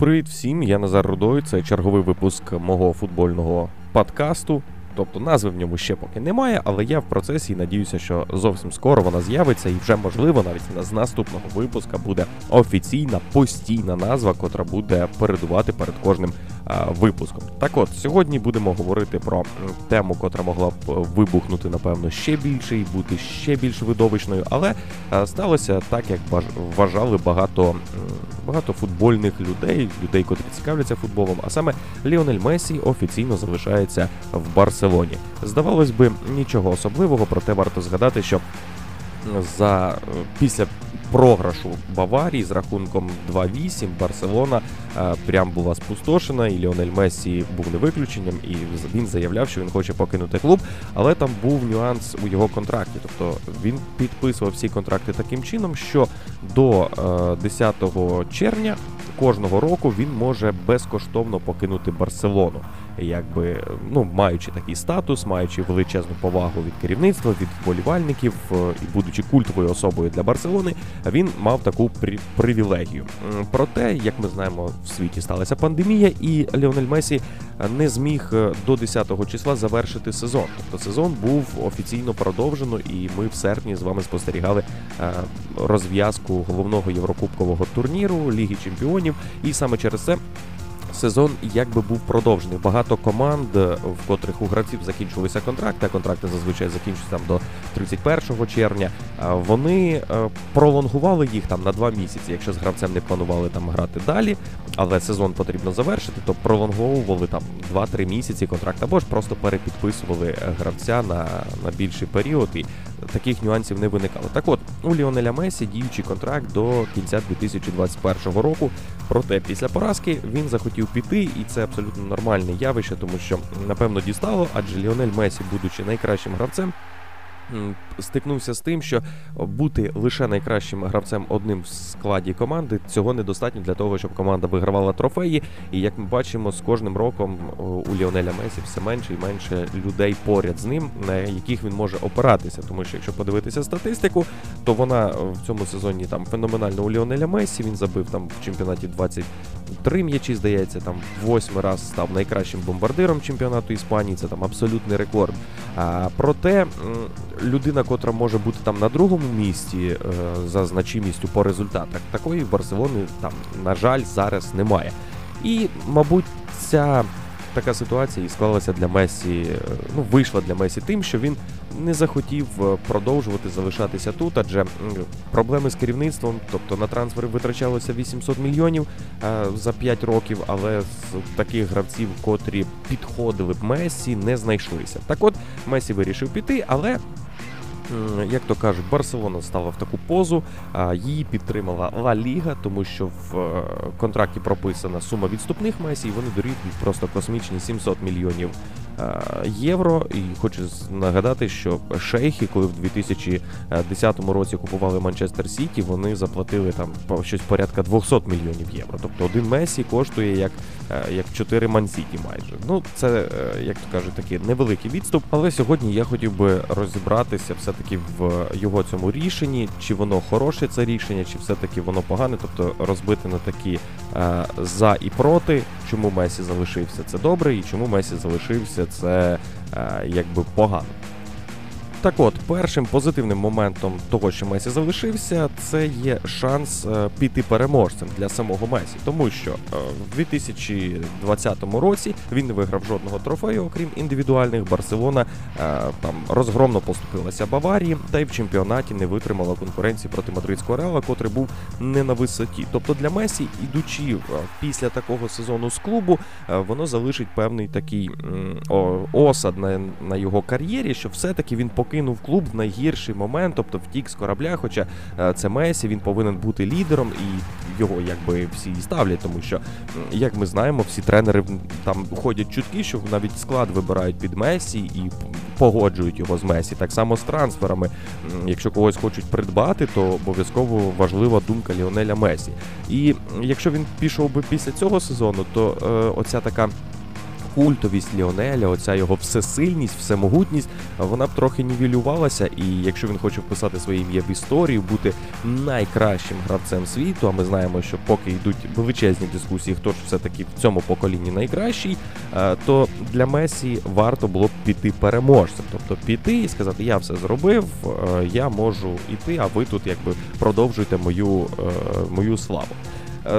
Привіт всім, я Назар Рудой. Це черговий випуск мого футбольного подкасту. Тобто назви в ньому ще поки немає, але я в процесі і надіюся, що зовсім скоро вона з'явиться, і вже можливо навіть з наступного випуска буде офіційна постійна назва, котра буде передувати перед кожним а, випуском. Так от сьогодні будемо говорити про тему, котра могла б вибухнути, напевно, ще більше і бути ще більш видовищною, але сталося так, як вважали багато, багато футбольних людей, людей, котрі цікавляться футболом, а саме Ліонель Месі офіційно залишається в Барселоні. Здавалось би, нічого особливого, проте варто згадати, що за е, після програшу Баварії з рахунком 2-8 Барселона е, прям була спустошена, і Ліонель Месі був не виключенням, і він заявляв, що він хоче покинути клуб. Але там був нюанс у його контракті. Тобто він підписував всі контракти таким чином, що до е, 10 червня кожного року він може безкоштовно покинути Барселону. Якби ну маючи такий статус, маючи величезну повагу від керівництва, від вболівальників е, і будучи культовою особою для Барселони, він мав таку при- привілегію. Проте, як ми знаємо, в світі сталася пандемія, і Леонель Месі не зміг е, до 10-го числа завершити сезон. Тобто сезон був офіційно продовжено, і ми в серпні з вами спостерігали е, розв'язку головного єврокубкового турніру Ліги Чемпіонів. І саме через це. Сезон якби був продовжений. Багато команд, е, в котрих у гравців закінчилися контракти, а контракти зазвичай закінчуються там до 31 червня. Вони е, пролонгували їх там на два місяці. Якщо з гравцем не планували там грати далі, але сезон потрібно завершити, то пролонговували там 2-3 місяці контракт, або ж просто перепідписували е, гравця на, на більший період. І таких нюансів не виникало. Так от у Ліонеля Месі діючий контракт до кінця 2021 року. Проте після поразки він захотів піти, і це абсолютно нормальне явище, тому що напевно дістало, адже Ліонель Месі, будучи найкращим гравцем. Стикнувся з тим, що бути лише найкращим гравцем одним в складі команди цього недостатньо для того, щоб команда вигравала трофеї. І як ми бачимо, з кожним роком у Ліонеля Месі все менше і менше людей поряд з ним, на яких він може опиратися. Тому що якщо подивитися статистику, то вона е, в цьому сезоні там феноменально у Ліонеля Месі. Він забив там в чемпіонаті 23 м'ячі, здається, там восьмий раз став найкращим бомбардиром чемпіонату Іспанії. Це там абсолютний рекорд. А, проте людина, котра може бути там на другому місці е, за значимістю по результатах, такої Барселони там, на жаль, зараз немає. І, мабуть, ця така ситуація і склалася для Месі, е, ну, вийшла для Месі тим, що він не захотів е, продовжувати залишатися тут, адже проблеми з керівництвом, тобто на трансфери витрачалося 800 мільйонів за 5 років, але з таких гравців, котрі підходили б Месі, не знайшлися. Так от Месі вирішив піти, але. Як то кажуть, Барселона стала в таку позу. Її підтримала Ла Ліга, тому що в е, контракті прописана сума відступних масій. вони дорівнюють просто космічні 700 мільйонів євро. І хочу нагадати, що шейхи, коли в 2010 році купували Манчестер Сіті, вони заплатили там щось порядка 200 мільйонів євро. Тобто один Месі коштує як, е, як 4 Мансіті майже. Ну, це, е, як то кажуть, такий невеликий відступ. Але сьогодні я хотів би розібратися все-таки в його цьому рішенні, чи воно хороше це рішення, чи все-таки воно погане, тобто розбити на такі е, за і проти, чому Месі залишився це добре, і чому Месі залишився це е, якби погано. Так от, першим позитивним моментом того, що Месі залишився, це є шанс е, піти переможцем для самого Месі, тому що е, в 2020 році він не виграв жодного трофею, окрім індивідуальних. Барселона е, там розгромно поступилася Баварії, та й в чемпіонаті не витримала конкуренції проти мадридського реала, котрий був не на висоті. Тобто для Месі, ідучи після такого сезону з клубу, воно залишить певний такий осад на, на його кар'єрі, що все-таки він покинув клуб в найгірший момент, тобто втік з корабля. Хоча е, це Месі, він повинен бути лідером, і його якби всі ставлять, тому що, як ми знаємо, всі тренери там ходять чутки, що навіть склад вибирають під Месі і погоджують його з Месі. Так само з трансферами. Якщо когось хочуть придбати, то обов'язково важлива думка Ліонеля Месі. І якщо він пішов би після цього сезону, то е, оця така культовість Ліонеля, оця його всесильність, всемогутність, вона б трохи нівелювалася. І якщо він хоче вписати своє ім'я в історію, бути найкращим гравцем світу, а ми знаємо, що поки йдуть величезні дискусії, хто ж все-таки в цьому поколінні найкращий, е, то для Месі варто було б піти переможцем, тобто піти і сказати, я все зробив, е, я можу йти, а ви тут якби продовжуйте мою, е, мою славу.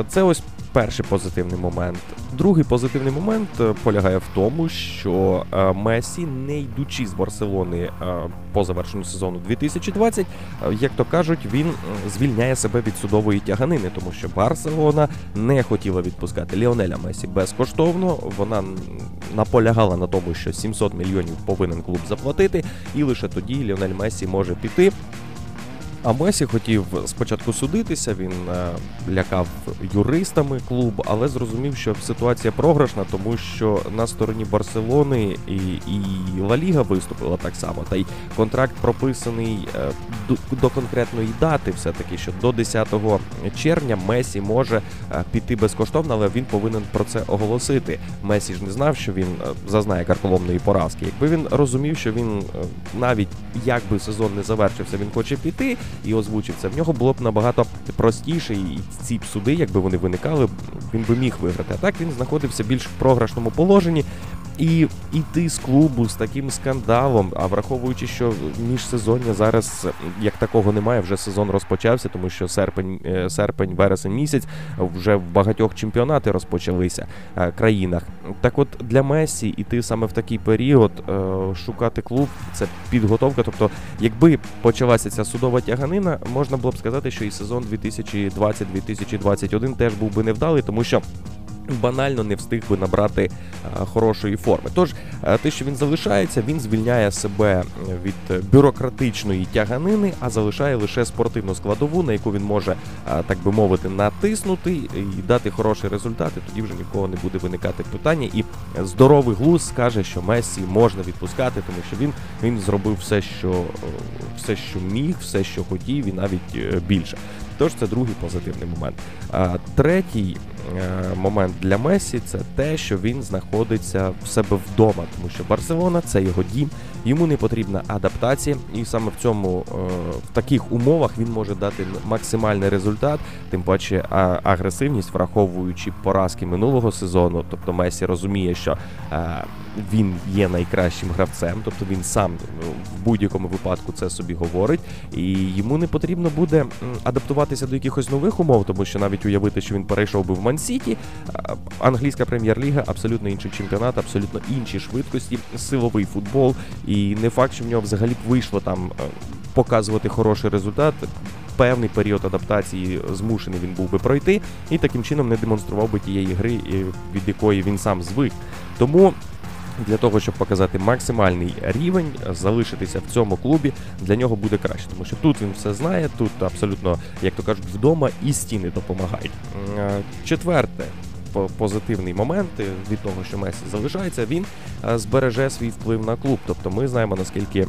Це ось перший позитивний момент. Другий позитивний момент е, полягає в тому, що е, Месі, не йдучи з Барселони е, по завершенню сезону 2020, е, як то кажуть, він звільняє себе від судової тяганини, тому що Барселона не хотіла відпускати Ліонеля Месі безкоштовно. Вона наполягала на тому, що 700 мільйонів повинен клуб заплатити, і лише тоді Ліонель Месі може піти. А Месі хотів спочатку судитися, він е, лякав юристами клуб, але зрозумів, що ситуація програшна, тому що на стороні Барселони і, і Ла Ліга виступила так само. Та й контракт прописаний е, до, до конкретної дати, все-таки, що до 10 червня Месі може е, піти безкоштовно, але він повинен про це оголосити. Месі ж не знав, що він зазнає карколомної поразки. Якби він розумів, що він навіть як би сезон не завершився, він хоче піти і озвучив. В нього було б набагато простіше, і ці б суди, якби вони виникали, він би міг виграти. А так він знаходився більш в програшному положенні. І йти з клубу з таким скандалом, а враховуючи, що міжсезоння зараз як такого немає, вже сезон розпочався, тому що серпень, е, серпень, вересень місяць вже в багатьох чемпіонати розпочалися е, країнах. Так, от для Месі іти саме в такий період, е, шукати клуб, це підготовка. Тобто, якби почалася ця судова тяганина, можна було б сказати, що і сезон 2020-2021 теж був би невдалий, тому що. Банально не встиг би набрати е, хорошої форми. Тож е, те, що він залишається, він звільняє себе від е, бюрократичної тяганини, а залишає лише спортивну складову, на яку він може, так би мовити, натиснути і дати хороший результат. І тоді вже нікого не буде виникати питання. І здоровий глузд скаже, що Мессі можна відпускати, тому що він, він зробив все, що все, що міг, все, що хотів, і навіть більше. Тож це другий позитивний момент. Третій момент для Месі це те, що він знаходиться в себе вдома, тому що Барселона це його дім, йому не потрібна адаптація, і саме в цьому е, в таких умовах він може дати максимальний результат, тим паче агресивність, враховуючи поразки минулого сезону. Тобто Месі розуміє, що е, він є найкращим гравцем, тобто він сам ну, в будь-якому випадку це собі говорить, і йому не потрібно буде адаптуватися до якихось нових умов, тому що навіть уявити, що він перейшов би в Ман-Сіті, англійська прем'єр-ліга абсолютно інший чемпіонат, абсолютно інші швидкості, силовий футбол, і не факт, що в нього взагалі б вийшло там е, показувати хороший результат. Певний період адаптації змушений він був би пройти, і таким чином не демонстрував би тієї гри, від якої він сам звик. Тому для того, щоб показати максимальний рівень, залишитися в цьому клубі для нього буде краще, тому що тут він все знає, тут абсолютно, як то кажуть, вдома і стіни допомагають. Е, Четверте. Позитивний момент від того, що Месі залишається, він е, збереже свій вплив на клуб. Тобто ми знаємо наскільки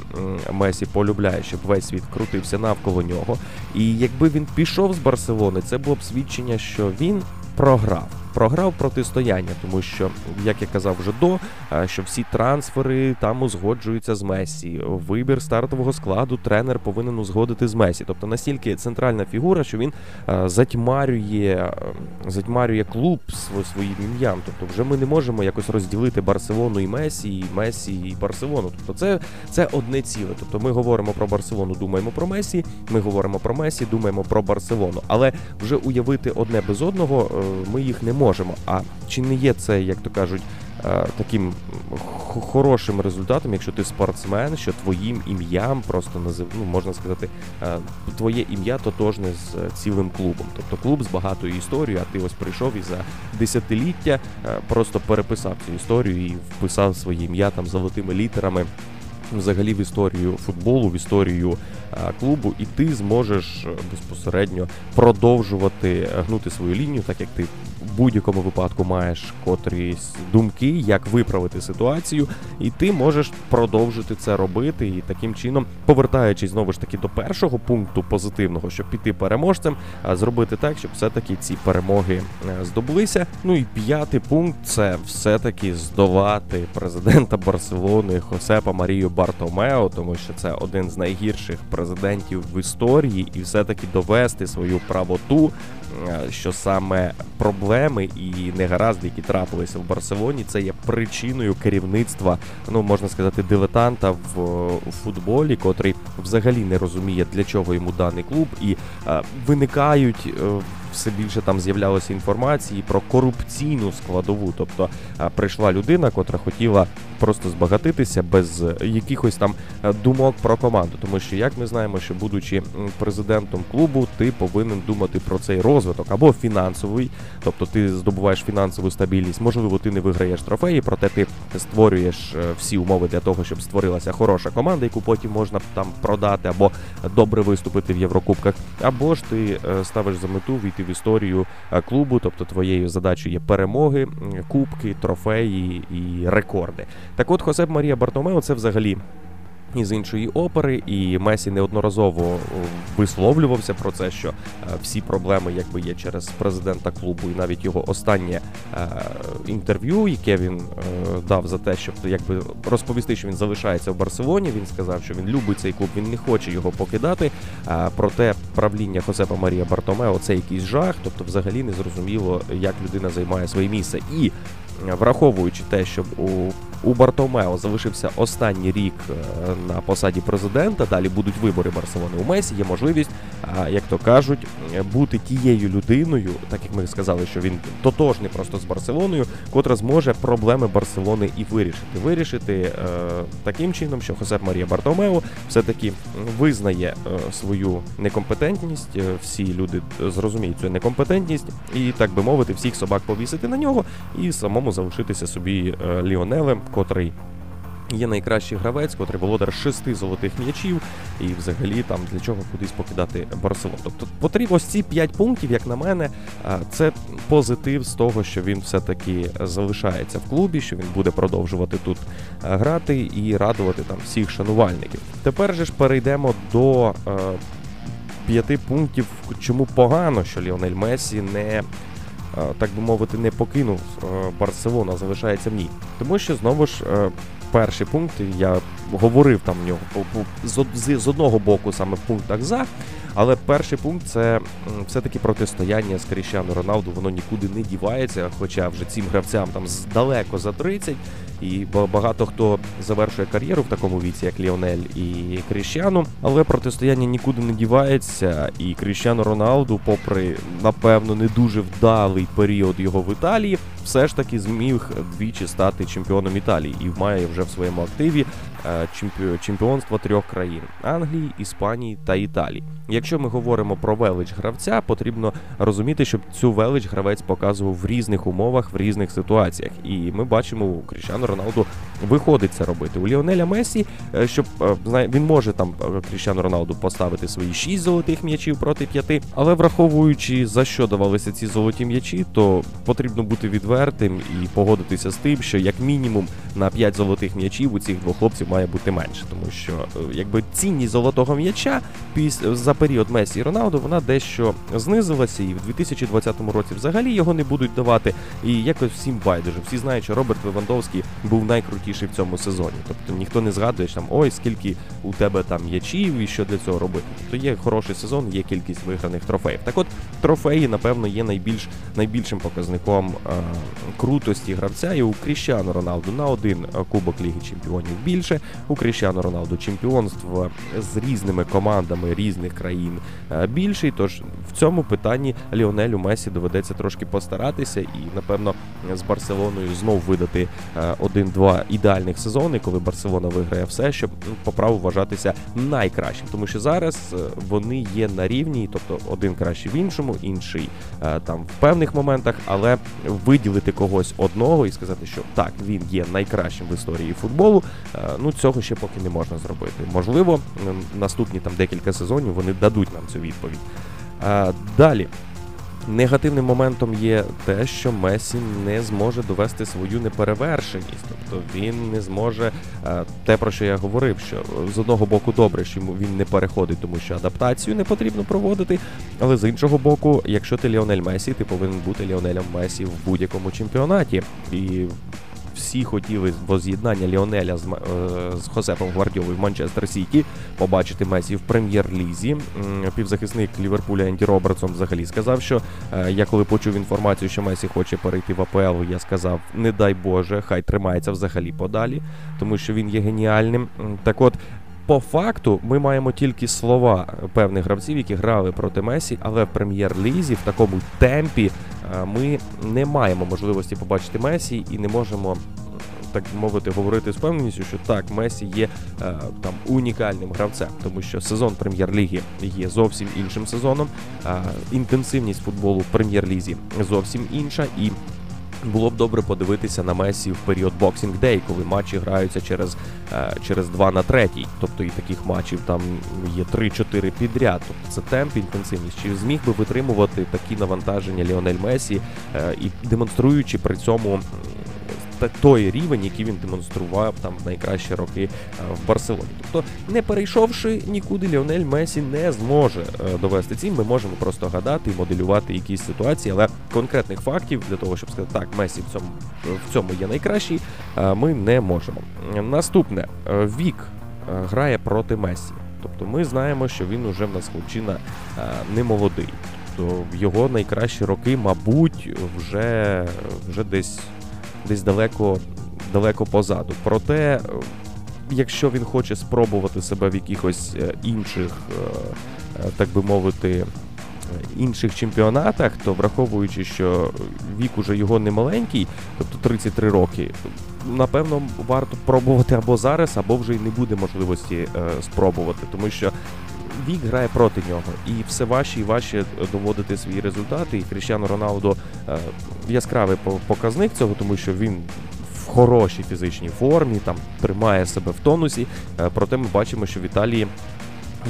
Месі полюбляє, щоб весь світ крутився навколо нього. І якби він пішов з Барселони, це було б свідчення, що він програв. Програв протистояння, тому що, як я казав вже до, е, що всі трансфери там узгоджуються з Месі. Вибір стартового складу тренер повинен узгодити з Месі. Тобто настільки центральна фігура, що він е, затьмарює, е, затьмарює клуб своїм ім'ям. Тобто, вже ми не можемо якось розділити Барселону і Месі, і Месі і Барселону. Тобто, це, це одне ціле. Тобто, ми говоримо про Барселону, думаємо про Месі. Ми говоримо про Месі, думаємо про Барселону. Але вже уявити одне без одного ми їх не можемо. А чи не є це, як то кажуть, е, таким хорошим результатом, якщо ти спортсмен, що твоїм ім'ям просто назив, ну, можна сказати, е, твоє ім'я тотожне з е, цілим клубом. Тобто клуб з багатою історією, а ти ось прийшов і за десятиліття просто переписав цю історію і вписав своє ім'я там золотими літерами взагалі в історію футболу, в історію а, клубу, і ти зможеш безпосередньо продовжувати гнути свою лінію, так як ти в будь-якому випадку маєш котрісь думки, як виправити ситуацію, і ти можеш продовжити це робити. І таким чином, повертаючись знову ж таки до першого пункту позитивного, щоб піти переможцем, а зробити так, щоб все-таки ці перемоги е, здобулися. Ну і п'ятий пункт це все-таки здолати президента Барселони Хосепа Марію Бартомео, тому що це один з найгірших президентів в історії, і все-таки довести свою правоту, що саме проблеми і негаразди, які трапилися в Барселоні, це є причиною керівництва, ну можна сказати, дилетанта в у футболі, котрий взагалі не розуміє, для чого йому даний клуб, і е, виникають. е, все більше там з'являлося інформації про корупційну складову. Тобто е, прийшла людина, котра хотіла просто збагатитися без е, якихось там е, думок про команду. Тому що, як ми знаємо, що будучи президентом клубу, ти повинен думати про цей розвиток або фінансовий, тобто ти здобуваєш фінансову стабільність. Можливо, ти не виграєш трофеї, проте ти створюєш е, всі умови для того, щоб створилася хороша команда, яку потім можна там продати або добре виступити в Єврокубках. Або ж ти ставиш за мету війти в історію клубу, тобто твоєю задачею є перемоги, кубки, трофеї і рекорди. Так от Хосеп Марія Бартомео це взагалі. Із іншої опери, і Месі неодноразово висловлювався про це, що е, всі проблеми якби є через президента клубу, і навіть його останнє е, інтерв'ю, яке він е, дав за те, щоб якби розповісти, що він залишається в Барселоні. Він сказав, що він любить цей клуб, він не хоче його покидати. Проте правління Хосепа Марія Бартомео це якийсь жах, тобто взагалі не зрозуміло, як людина займає своє місце. І враховуючи те, що у у Бартомео залишився останній рік е, на посаді президента. Далі будуть вибори Барселони у Месі. Є можливість, як то кажуть, бути тією людиною, так як ми сказали, що він тотожний просто з Барселоною, котра зможе проблеми Барселони і вирішити. Вирішити е, таким чином, що Хосеп Марія Бартомео все-таки визнає е, свою некомпетентність. Всі люди зрозуміють цю некомпетентність, і так би мовити, всіх собак повісити на нього і самому залишитися собі е, Ліонелем, котрий. Є найкращий гравець, котрий володар шести золотих м'ячів, і взагалі там для чого кудись покидати Барселону. Тобто потрібно ось ці п'ять пунктів, як на мене, це позитив з того, що він все-таки залишається в клубі, що він буде продовжувати тут грати і радувати там всіх шанувальників. Тепер же ж перейдемо до е, п'яти пунктів, чому погано, що Ліонель Месі не. Е, Так би мовити, не покинув Барселона, залишається в ній. Тому що знову ж е, перший пункт я говорив там в нього з, од- з, з одного боку саме в пунктах за. Але перший пункт це все-таки протистояння з Кріщану Роналду. Воно нікуди не дівається, хоча вже цим гравцям там далеко за 30, і багато хто завершує кар'єру в такому віці, як Ліонель і Кріщану. Але протистояння нікуди не дівається, і Кріщану Роналду, попри напевно не дуже вдалий період його в Італії, все ж таки зміг двічі стати чемпіоном Італії і має вже в своєму активі е, чемпіонство трьох країн Англії, Іспанії та Італії. Якщо ми говоримо про велич гравця, потрібно розуміти, щоб цю велич гравець показував в різних умовах, в різних ситуаціях. І ми бачимо, у Кріщану Роналду виходить це робити. У Ліонеля Месі, е, щоб е, він може там е, Кріщану Роналду поставити свої 6 золотих м'ячів проти 5, але враховуючи за що давалися ці золоті м'ячі, то потрібно бути відвертим і погодитися з тим, що як мінімум на 5 золотих м'ячів у цих двох хлопців має бути менше, тому що якби цінність золотого м'яча за період Месі і Роналду вона дещо знизилася, і в 2020 році взагалі його не будуть давати. І якось всім байдуже. Всі знають, що Роберт Левандовський був найкрутіший в цьому сезоні. Тобто ніхто не згадує що там ой, скільки у тебе там м'ячів і що для цього робити. Тобто є хороший сезон, є кількість виграних трофеїв. Так от трофеї, напевно, є найбільш найбільшим показником е, крутості гравця. І у Кріщану Роналду на один е, кубок Ліги Чемпіонів більше. У Кріщану Роналду чемпіонств з різними командами різних країн е, більший. Тож в цьому питанні Ліонелю Месі доведеться трошки постаратися і, напевно, з Барселоною знов видати е, один-два ідеальних сезони, коли Барселона виграє все, щоб ну, по праву вважатися найкращим. Тому що зараз е, вони є на рівні, тобто один кращий в іншому, інший е, там в певних моментах, але виділити когось одного і сказати, що так, він є найкращим в історії футболу. е, Ну ну цього ще поки не можна зробити. Можливо, наступні там декілька сезонів вони дадуть нам цю відповідь. Далі. Негативним моментом є те, що Месі не зможе довести свою неперевершеність. Тобто він не зможе е, те, про що я говорив, що з одного боку добре, що він не переходить, тому що адаптацію не потрібно проводити. Але з іншого боку, якщо ти Ліонель Месі, ти повинен бути Ліонелем Месі в будь-якому чемпіонаті. І всі хотіли воз'єднання Ліонеля з, е, з Хосепом Гвардіолою в Манчестер Сіті, побачити Месі в прем'єр-лізі. Півзахисник Ліверпуля Енді Робертсон взагалі сказав, що е, я коли почув інформацію, що Месі хоче перейти в АПЛ, я сказав: не дай Боже, хай тримається взагалі подалі, тому що він є геніальним. Так от. По факту ми маємо тільки слова певних гравців, які грали проти Месі, але в прем'єр-лізі в такому темпі е, ми не маємо можливості побачити Месі і не можемо, так мовити, говорити з певністю, що так, Месі є е, там унікальним гравцем, тому що сезон прем'єр-ліги є зовсім іншим сезоном. е, Інтенсивність футболу в прем'єр-лізі зовсім інша і. Було б добре подивитися на Месі в період Boxing Day, коли матчі граються через, е, через 2 на 3. Тобто і таких матчів там є 3-4 підряд. Тобто це темп, інтенсивність. Чи зміг би витримувати такі навантаження Ліонель Месі е, і демонструючи при цьому той рівень, який він демонстрував там в найкращі роки е, в Барселоні. Тобто, не перейшовши нікуди, Ліонель Месі не зможе е, довести ці. Ми можемо просто гадати і моделювати якісь ситуації, але конкретних фактів для того, щоб сказати, так, Месі в цьому в цьому є найкращий, е, ми не можемо. Наступне вік грає проти Месі. Тобто ми знаємо, що він уже в нас хлопчина не молодий. Тобто його найкращі роки, мабуть, вже, вже десь, десь далеко, далеко позаду. Проте, е, якщо він хоче спробувати себе в якихось е, інших, е, так би мовити, інших чемпіонатах, то враховуючи, що вік уже його не маленький, тобто 33 роки, напевно, варто пробувати або зараз, або вже й не буде можливості спробувати, тому що вік грає проти нього, і все важче і важче доводити свої результати. І Кріщано Роналдо е, яскравий показник цього, тому що він. В хорошій фізичній формі, там тримає себе в тонусі. Е, проте ми бачимо, що в Італії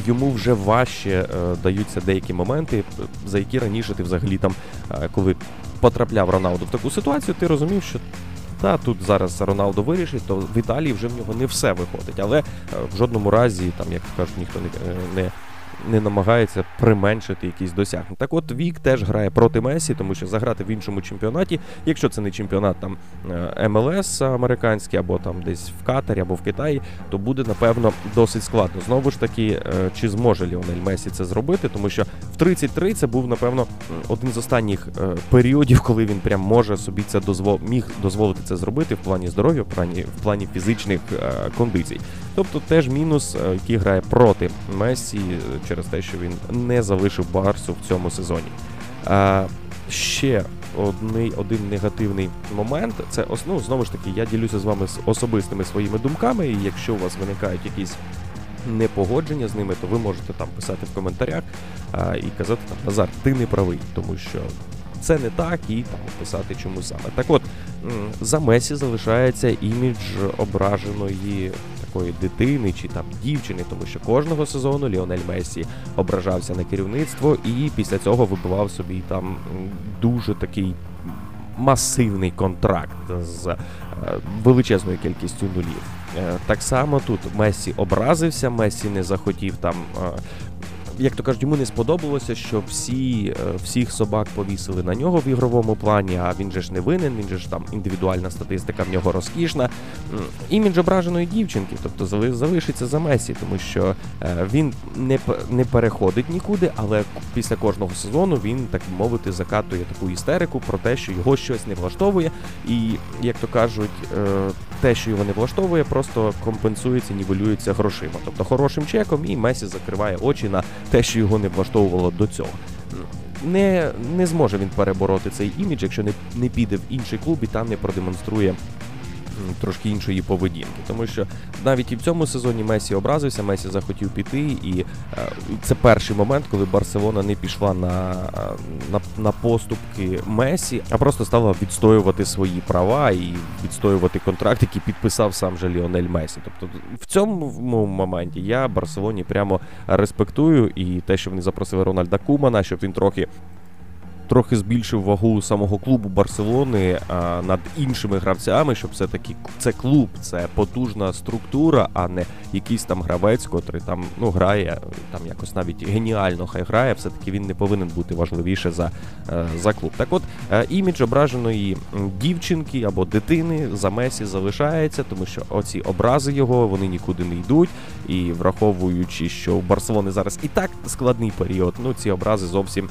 йому вже важче е, даються деякі моменти, за які раніше ти взагалі там, коли потрапляв Роналду в таку ситуацію, ти розумів, що та тут зараз Роналдо вирішить, то в Італії вже в нього не все виходить. Але е, в жодному разі, там, як кажуть, ніхто не, е, не, не намагається применшити якісь досягнення. Так от Вік теж грає проти Месі, тому що заграти в іншому чемпіонаті, якщо це не чемпіонат там е, МЛС американський, або там десь в Катарі, або в Китаї, то буде напевно досить складно. Знову ж таки, е, чи зможе Ліонель Месі це зробити, тому що в 33 це був напевно один з останніх е, періодів, коли він прям може собі це дозвол міг дозволити це зробити в плані здоров'я, в плані в плані фізичних кондицій. Тобто теж мінус, який грає проти Месі через те, що він не залишив Барсу в цьому сезоні. А, ще одний, один негативний момент. Це ну, знову ж таки, я ділюся з вами з особистими своїми думками, і якщо у вас виникають якісь непогодження з ними, то ви можете там писати в коментарях а, і казати там Назар, ти не правий, тому що це не так, і там писати чому саме. Так от за Месі залишається імідж ображеної такої дитини чи там дівчини, тому що кожного сезону Ліонель Месі ображався на керівництво і після цього вибивав собі там дуже такий масивний контракт з е, величезною кількістю нулів. Е, Так само тут Месі образився, Месі не захотів там. Як то кажуть, йому не сподобалося, що всі, е, всіх собак повісили на нього в ігровому плані, а він же ж не винен, він же ж там індивідуальна статистика в нього розкішна. Імідж ображеної дівчинки, тобто зали- залишиться за Месі, тому що е, він не, не переходить нікуди, але після кожного сезону він, так би мовити, закатує таку істерику про те, що його щось не влаштовує, і, як то кажуть, е, те, що його не влаштовує, просто компенсується, нівелюється грошима. Тобто хорошим чеком, і Месі закриває очі на те, що його не влаштовувало до цього. Не, не зможе він перебороти цей імідж, якщо не, не піде в інший клуб і там не продемонструє трошки іншої поведінки. Тому що навіть і в цьому сезоні Месі образився, Месі захотів піти, і е, це перший момент, коли Барселона не пішла на, на, на поступки Месі, а просто стала відстоювати свої права і відстоювати контракт, який підписав сам же Ліонель Месі. Тобто в цьому моменті я Барселоні прямо респектую і те, що вони запросили Рональда Кумана, щоб він трохи трохи збільшив вагу самого клубу Барселони а, над іншими гравцями, щоб все таки це клуб, це потужна структура, а не якийсь там гравець, котрий там ну грає там якось навіть геніально хай грає. Все таки він не повинен бути важливіше за е, за клуб. Так, от е, імідж ображеної дівчинки або дитини за Месі залишається, тому що оці образи його вони нікуди не йдуть. І враховуючи, що у Барселони зараз і так складний період, ну ці образи зовсім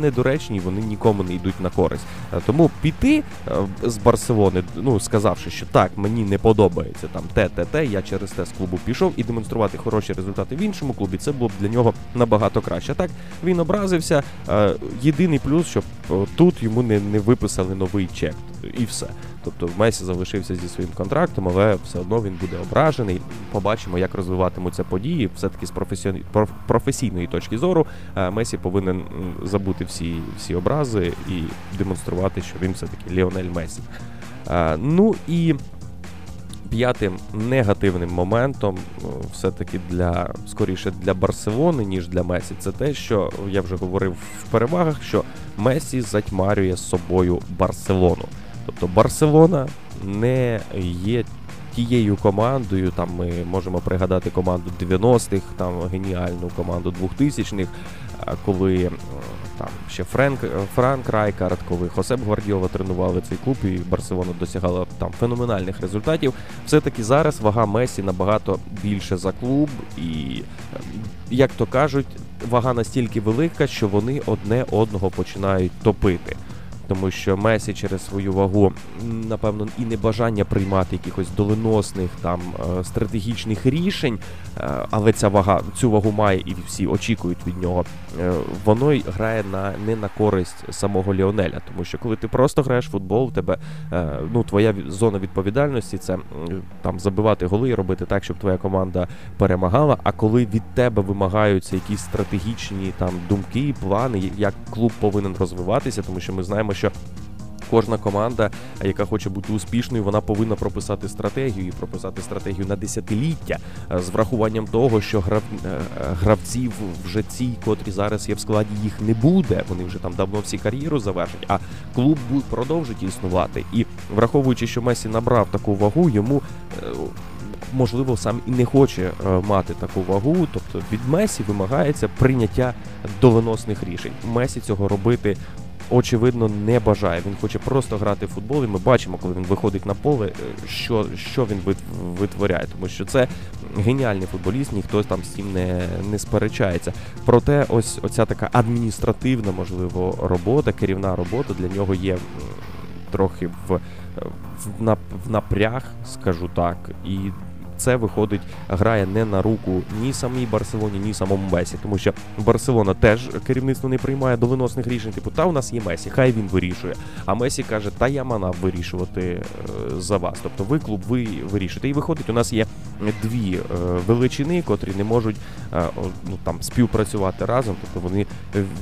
недоречні. Вони вони нікому не йдуть на користь. Е, тому піти е, з Барселони, ну сказавши, що так, мені не подобається там те, те, те, я через те з клубу пішов і демонструвати хороші результати в іншому клубі, це було б для нього набагато краще. Так він образився. Е, єдиний плюс, щоб тут йому не, не виписали новий чек, і все. Тобто Месі залишився зі своїм контрактом, але все одно він буде ображений. Побачимо, як розвиватимуться події. Все таки з професійної точки зору Месі повинен забути всі всі образи і демонструвати, що він все-таки Ліонель Месі. Ну і п'ятим негативним моментом, все-таки для скоріше для Барселони, ніж для Месі, це те, що я вже говорив в перевагах, що Месі затьмарює з собою Барселону. Тобто Барселона не є тією командою. Там ми можемо пригадати команду 90-х, там геніальну команду 2000-х, коли там ще Френк Франк Райкард, коли Хосеп Гвардіола тренували цей клуб, і Барселона досягала там феноменальних результатів. Все-таки зараз вага Месі набагато більше за клуб, і як то кажуть, вага настільки велика, що вони одне одного починають топити тому що Месі через свою вагу, напевно, і небажання приймати якихось доленосних там е, стратегічних рішень, е, але ця вага цю вагу має і всі очікують від нього. Е, воно й грає на не на користь самого Ліонеля, тому що коли ти просто граєш в футбол, у тебе ну твоя зона відповідальності це там забивати голи і робити так, щоб твоя команда перемагала. А коли від тебе вимагаються якісь стратегічні там думки, плани, як клуб повинен розвиватися, тому що ми знаємо, що кожна команда, яка хоче бути успішною, вона повинна прописати стратегію і прописати стратегію на десятиліття е, з врахуванням того, що грав... Е, гравців вже ці, котрі зараз є в складі, їх не буде. Вони вже там давно всі кар'єру завершать, а клуб продовжить існувати. І враховуючи, що Месі набрав таку вагу, йому. Е, можливо, сам і не хоче мати таку вагу, тобто від Месі вимагається прийняття доленосних рішень. Месі цього робити очевидно не бажає. Він хоче просто грати в футбол. І Ми бачимо, коли він виходить на поле, е, що що він витворяє, тому що це геніальний футболіст, ніхто там з цим не не сперечається. Проте, ось оця така адміністративна, можливо, робота, керівна робота для нього є трохи в, в, в напряг, скажу так. і це виходить, грає не на руку ні самій Барселоні, ні самому Месі, тому що Барселона теж керівництво не приймає доленосних рішень. Типу, та у нас є Месі, хай він вирішує. А Месі каже, та я манав вирішувати е, за вас. Тобто, ви клуб, ви вирішуєте. І виходить, у нас є дві е, величини, котрі не можуть е, ну там співпрацювати разом. Тобто вони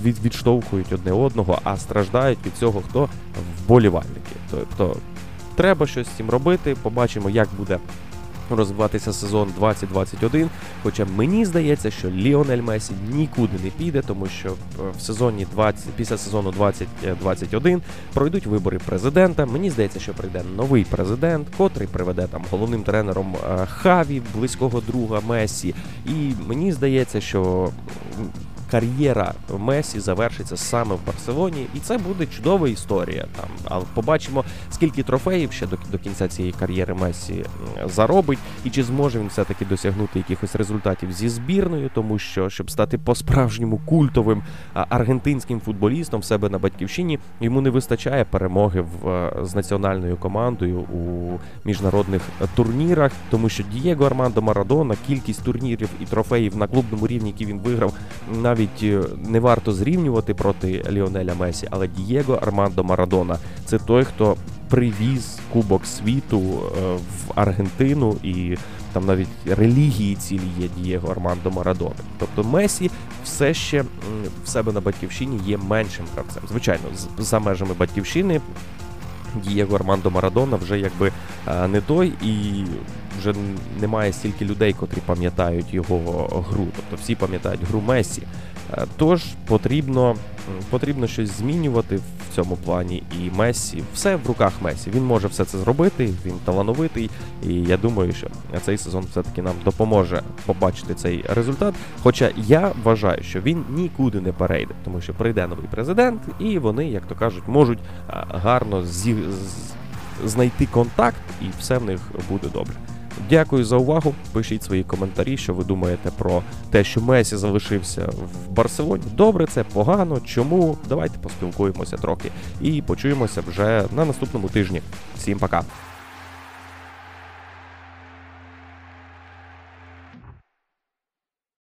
від, відштовхують одне одного, а страждають від цього хто вболівальники. Тобто треба щось з цим робити. Побачимо, як буде розвиватися сезон 2021. Хоча мені здається, що Ліонель Месі нікуди не піде, тому що в сезоні 20, після сезону 2021 пройдуть вибори президента. Мені здається, що прийде новий президент, котрий приведе там головним тренером е, Хаві, близького друга Месі. І мені здається, що кар'єра Месі завершиться саме в Барселоні, і це буде чудова історія. Там але побачимо, скільки трофеїв ще до, до кінця цієї кар'єри Месі заробить, і чи зможе він все-таки досягнути якихось результатів зі збірною, тому що щоб стати по-справжньому культовим аргентинським футболістом в себе на батьківщині, йому не вистачає перемоги в з національною командою у міжнародних турнірах, тому що Дієго Армандо Марадона кількість турнірів і трофеїв на клубному рівні, які він виграв, на навіть е, не варто зрівнювати проти Ліонеля Месі, але Дієго Армандо Марадона це той, хто привіз Кубок світу е, в Аргентину і там навіть релігії цілі є Дієго Армандо Марадони. Тобто Месі все ще в себе на батьківщині є меншим гравцем. Звичайно, за межами батьківщини Дієго Армандо Марадона вже якби е, не той, і вже немає стільки людей, котрі пам'ятають його гру. Тобто всі пам'ятають гру Месі. Е, Тож потрібно, потрібно щось змінювати в цьому плані. І Месі, все в руках Месі. Він може все це зробити, він талановитий. І я думаю, що цей сезон все-таки нам допоможе побачити цей результат. Хоча я вважаю, що він нікуди не перейде, тому що прийде новий президент, і вони, як то кажуть, можуть гарно зі, знайти контакт, і все в них буде добре. Дякую за увагу. Пишіть свої коментарі, що ви думаєте про те, що Месі залишився в Барселоні. Добре, це погано. Чому? Давайте поспілкуємося трохи і почуємося вже на наступному тижні. Всім пока.